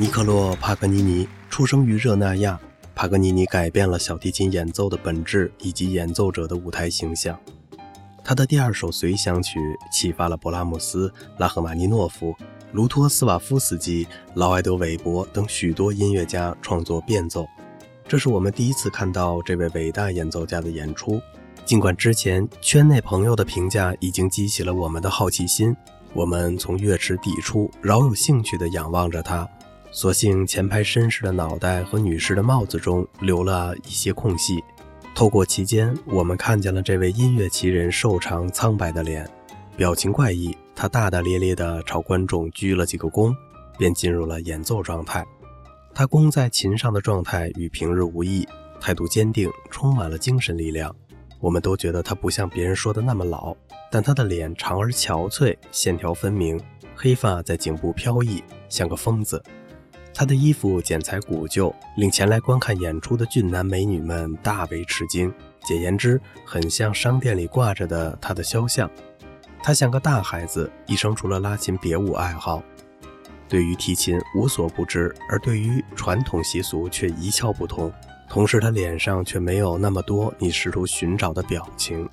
尼克洛·帕格尼尼出生于热那亚。帕格尼尼改变了小提琴演奏的本质以及演奏者的舞台形象。他的第二首随想曲启发了勃拉姆斯、拉赫玛尼诺夫、卢托斯瓦夫斯基、劳埃德·韦伯等许多音乐家创作变奏。这是我们第一次看到这位伟大演奏家的演出。尽管之前圈内朋友的评价已经激起了我们的好奇心，我们从乐池底处饶有兴趣地仰望着他。所幸前排绅士的脑袋和女士的帽子中留了一些空隙，透过其间，我们看见了这位音乐奇人瘦长苍白的脸，表情怪异。他大大咧咧地朝观众鞠了几个躬，便进入了演奏状态。他弓在琴上的状态与平日无异，态度坚定，充满了精神力量。我们都觉得他不像别人说的那么老，但他的脸长而憔悴，线条分明，黑发在颈部飘逸，像个疯子。他的衣服剪裁古旧，令前来观看演出的俊男美女们大为吃惊。简言之，很像商店里挂着的他的肖像。他像个大孩子，一生除了拉琴别无爱好，对于提琴无所不知，而对于传统习俗却一窍不通。同时，他脸上却没有那么多你试图寻找的表情。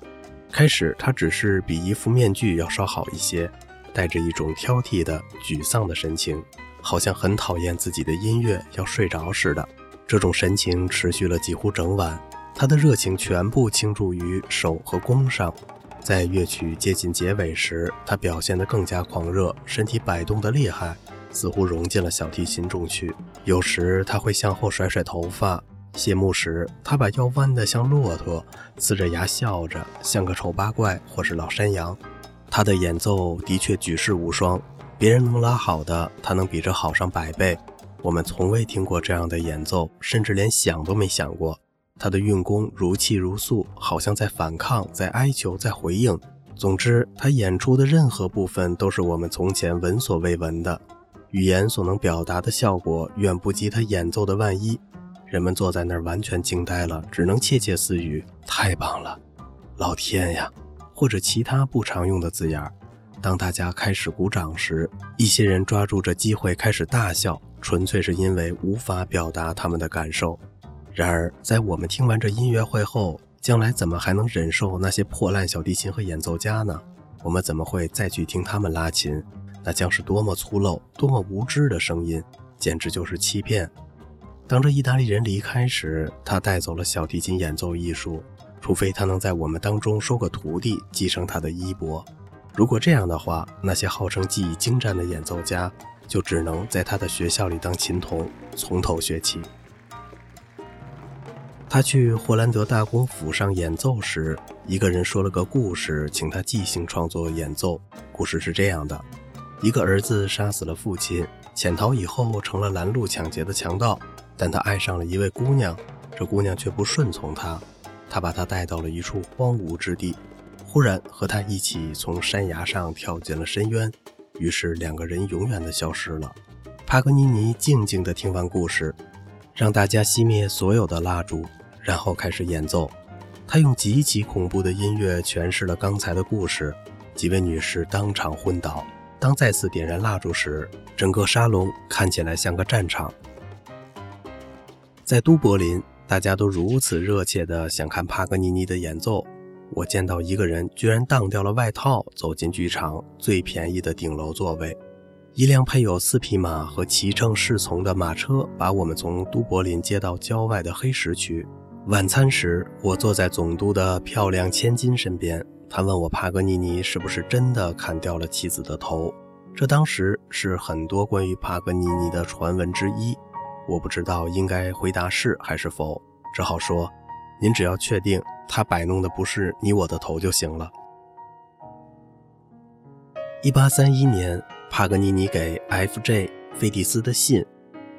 开始，他只是比一副面具要稍好一些，带着一种挑剔的、沮丧的神情。好像很讨厌自己的音乐，要睡着似的。这种神情持续了几乎整晚。他的热情全部倾注于手和弓上。在乐曲接近结尾时，他表现得更加狂热，身体摆动得厉害，似乎融进了小提琴中去。有时他会向后甩甩头发。谢幕时，他把腰弯得像骆驼，呲着牙笑着，像个丑八怪或是老山羊。他的演奏的确举世无双。别人能拉好的，他能比这好上百倍。我们从未听过这样的演奏，甚至连想都没想过。他的运功如泣如诉，好像在反抗，在哀求，在回应。总之，他演出的任何部分都是我们从前闻所未闻的。语言所能表达的效果远不及他演奏的万一。人们坐在那儿完全惊呆了，只能窃窃私语：“太棒了，老天呀！”或者其他不常用的字眼儿。当大家开始鼓掌时，一些人抓住这机会开始大笑，纯粹是因为无法表达他们的感受。然而，在我们听完这音乐会后，将来怎么还能忍受那些破烂小提琴和演奏家呢？我们怎么会再去听他们拉琴？那将是多么粗陋、多么无知的声音，简直就是欺骗！当这意大利人离开时，他带走了小提琴演奏艺术，除非他能在我们当中收个徒弟，继承他的衣钵。如果这样的话，那些号称技艺精湛的演奏家就只能在他的学校里当琴童，从头学起。他去霍兰德大公府上演奏时，一个人说了个故事，请他即兴创作演奏。故事是这样的：一个儿子杀死了父亲，潜逃以后成了拦路抢劫的强盗，但他爱上了一位姑娘，这姑娘却不顺从他，他把她带到了一处荒芜之地。忽然和他一起从山崖上跳进了深渊，于是两个人永远的消失了。帕格尼尼静静地听完故事，让大家熄灭所有的蜡烛，然后开始演奏。他用极其恐怖的音乐诠释了刚才的故事。几位女士当场昏倒。当再次点燃蜡烛时，整个沙龙看起来像个战场。在都柏林，大家都如此热切地想看帕格尼尼的演奏。我见到一个人居然当掉了外套，走进剧场最便宜的顶楼座位。一辆配有四匹马和骑乘侍从的马车把我们从都柏林接到郊外的黑石区。晚餐时，我坐在总督的漂亮千金身边，他问我帕格尼尼是不是真的砍掉了妻子的头。这当时是很多关于帕格尼尼的传闻之一。我不知道应该回答是还是否，只好说：“您只要确定。”他摆弄的不是你我的头就行了。一八三一年，帕格尼尼给 F.J. 菲蒂斯的信。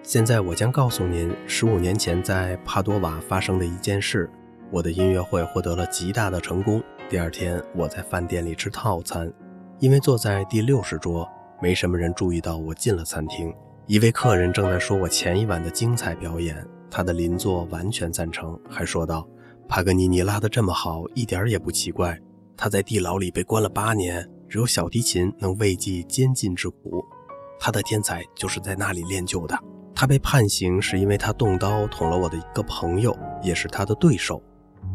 现在我将告诉您十五年前在帕多瓦发生的一件事。我的音乐会获得了极大的成功。第二天，我在饭店里吃套餐，因为坐在第六十桌，没什么人注意到我进了餐厅。一位客人正在说我前一晚的精彩表演，他的邻座完全赞成，还说道。帕格尼尼拉得这么好，一点也不奇怪。他在地牢里被关了八年，只有小提琴能慰藉监禁之苦。他的天才就是在那里练就的。他被判刑是因为他动刀捅了我的一个朋友，也是他的对手。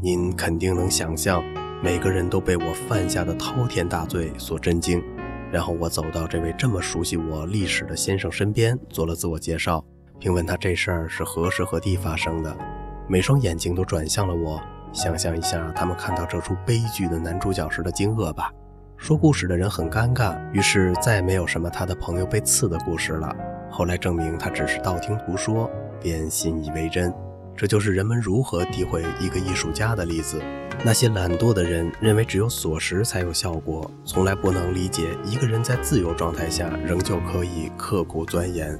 您肯定能想象，每个人都被我犯下的滔天大罪所震惊。然后我走到这位这么熟悉我历史的先生身边，做了自我介绍，并问他这事儿是何时何地发生的。每双眼睛都转向了我，想象一下他们看到这出悲剧的男主角时的惊愕吧。说故事的人很尴尬，于是再没有什么他的朋友被刺的故事了。后来证明他只是道听途说，便信以为真。这就是人们如何诋毁一个艺术家的例子。那些懒惰的人认为只有锁时才有效果，从来不能理解一个人在自由状态下仍旧可以刻苦钻研。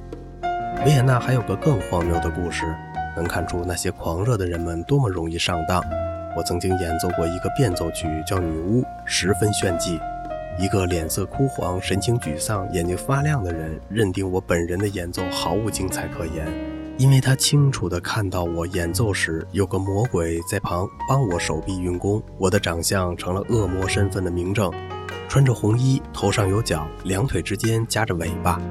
维也纳还有个更荒谬的故事，能看出那些狂热的人们多么容易上当。我曾经演奏过一个变奏曲，叫《女巫》，十分炫技。一个脸色枯黄、神情沮丧、眼睛发亮的人认定我本人的演奏毫无精彩可言，因为他清楚地看到我演奏时有个魔鬼在旁帮我手臂运功。我的长相成了恶魔身份的明证，穿着红衣，头上有角，两腿之间夹着尾巴。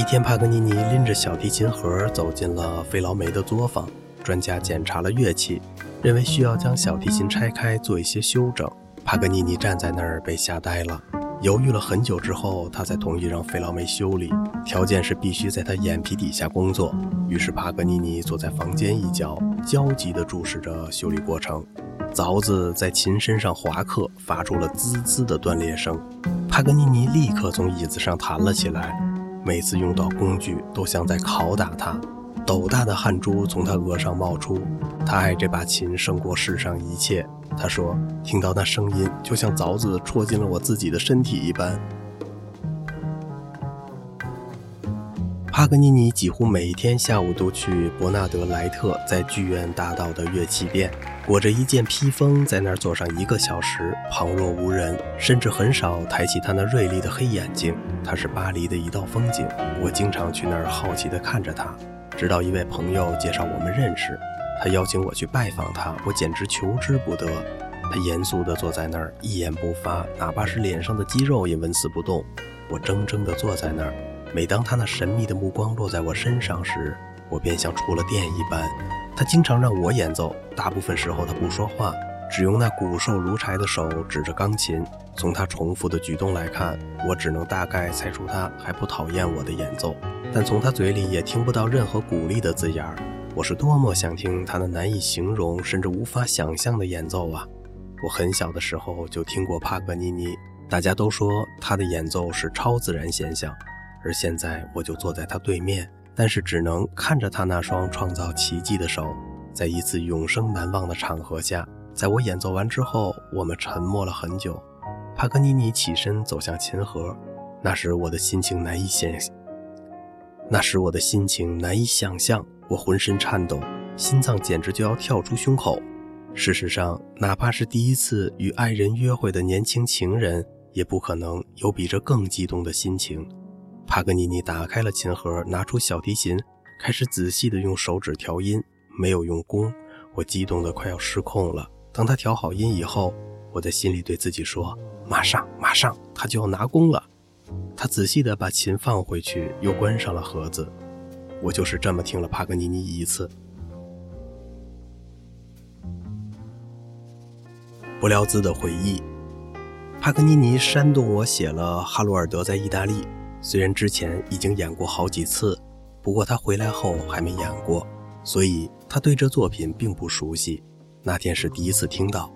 一天，帕格尼尼拎着小提琴盒走进了费劳梅的作坊，专家检查了乐器。认为需要将小提琴拆开做一些修整。帕格尼尼站在那儿被吓呆了，犹豫了很久之后，他才同意让费劳梅修理，条件是必须在他眼皮底下工作。于是帕格尼尼坐在房间一角，焦急地注视着修理过程。凿子在琴身上划刻，发出了滋滋的断裂声。帕格尼尼立刻从椅子上弹了起来，每次用到工具都像在拷打他。斗大的汗珠从他额上冒出，他爱这把琴胜过世上一切。他说：“听到那声音，就像凿子戳进了我自己的身体一般。”帕格尼尼几乎每天下午都去伯纳德莱特在剧院大道的乐器店，裹着一件披风，在那儿坐上一个小时，旁若无人，甚至很少抬起他那锐利的黑眼睛。他是巴黎的一道风景，我经常去那儿好奇地看着他。直到一位朋友介绍我们认识，他邀请我去拜访他，我简直求之不得。他严肃地坐在那儿，一言不发，哪怕是脸上的肌肉也纹丝不动。我怔怔地坐在那儿，每当他那神秘的目光落在我身上时，我便像触了电一般。他经常让我演奏，大部分时候他不说话，只用那骨瘦如柴的手指着钢琴。从他重复的举动来看，我只能大概猜出他还不讨厌我的演奏。但从他嘴里也听不到任何鼓励的字眼儿。我是多么想听他那难以形容甚至无法想象的演奏啊！我很小的时候就听过帕格尼尼，大家都说他的演奏是超自然现象。而现在我就坐在他对面，但是只能看着他那双创造奇迹的手。在一次永生难忘的场合下，在我演奏完之后，我们沉默了很久。帕格尼尼起身走向琴盒，那时我的心情难以想。那时我的心情难以想象，我浑身颤抖，心脏简直就要跳出胸口。事实上，哪怕是第一次与爱人约会的年轻情人，也不可能有比这更激动的心情。帕格尼尼打开了琴盒，拿出小提琴，开始仔细地用手指调音，没有用弓。我激动得快要失控了。当他调好音以后，我在心里对自己说：“马上，马上，他就要拿弓了。”他仔细地把琴放回去，又关上了盒子。我就是这么听了帕格尼尼一次。不料兹的回忆，帕格尼尼煽动我写了《哈罗尔德在意大利》。虽然之前已经演过好几次，不过他回来后还没演过，所以他对这作品并不熟悉。那天是第一次听到。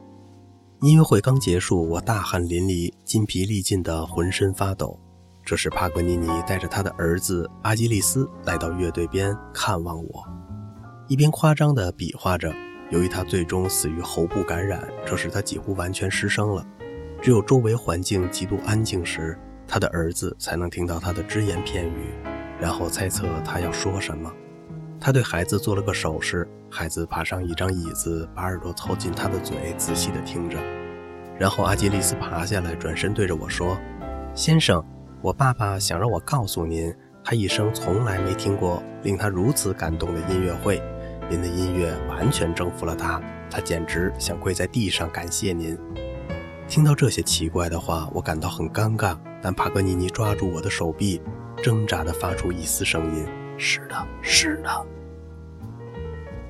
音乐会刚结束，我大汗淋漓，筋疲力尽的浑身发抖。这时，帕格尼尼带着他的儿子阿基利斯来到乐队边看望我，一边夸张地比划着。由于他最终死于喉部感染，这时他几乎完全失声了。只有周围环境极度安静时，他的儿子才能听到他的只言片语，然后猜测他要说什么。他对孩子做了个手势，孩子爬上一张椅子，把耳朵凑近他的嘴，仔细地听着。然后阿基利斯爬下来，转身对着我说：“先生。”我爸爸想让我告诉您，他一生从来没听过令他如此感动的音乐会。您的音乐完全征服了他，他简直想跪在地上感谢您。听到这些奇怪的话，我感到很尴尬。但帕格尼尼抓住我的手臂，挣扎地发出一丝声音：“是的，是的。”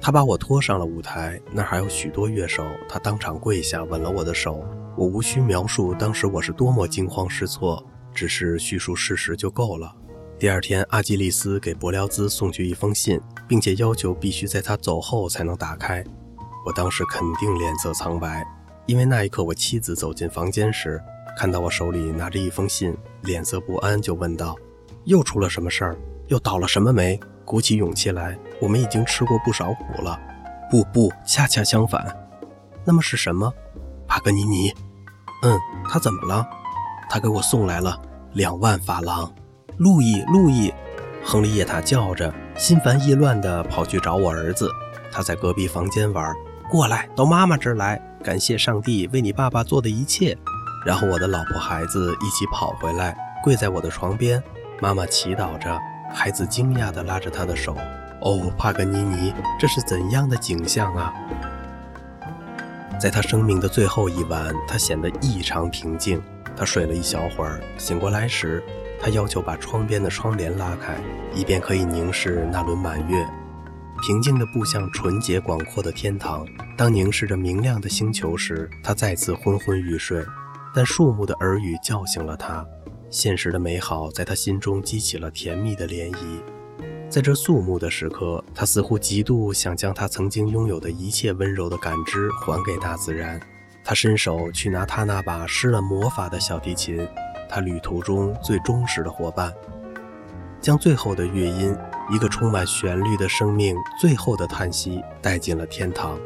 他把我拖上了舞台，那儿还有许多乐手。他当场跪下，吻了我的手。我无需描述当时我是多么惊慌失措，只是叙述事实就够了。第二天，阿基利斯给伯辽兹送去一封信，并且要求必须在他走后才能打开。我当时肯定脸色苍白，因为那一刻我妻子走进房间时，看到我手里拿着一封信，脸色不安，就问道：“又出了什么事儿？又倒了什么霉？”鼓起勇气来，我们已经吃过不少苦了。不不，恰恰相反。那么是什么？帕格尼尼。嗯，他怎么了？他给我送来了两万法郎。路易，路易！亨利叶塔叫着，心烦意乱地跑去找我儿子。他在隔壁房间玩。过来，到妈妈这儿来，感谢上帝为你爸爸做的一切。然后我的老婆孩子一起跑回来，跪在我的床边。妈妈祈祷着。孩子惊讶地拉着她的手：“哦，帕格尼尼，这是怎样的景象啊！”在他生命的最后一晚，他显得异常平静。他睡了一小会儿，醒过来时，他要求把窗边的窗帘拉开，以便可以凝视那轮满月。平静的步向纯洁广阔的天堂。当凝视着明亮的星球时，他再次昏昏欲睡。但树木的耳语叫醒了他。现实的美好在他心中激起了甜蜜的涟漪，在这肃穆的时刻，他似乎极度想将他曾经拥有的一切温柔的感知还给大自然。他伸手去拿他那把施了魔法的小提琴，他旅途中最忠实的伙伴，将最后的乐音，一个充满旋律的生命最后的叹息带进了天堂。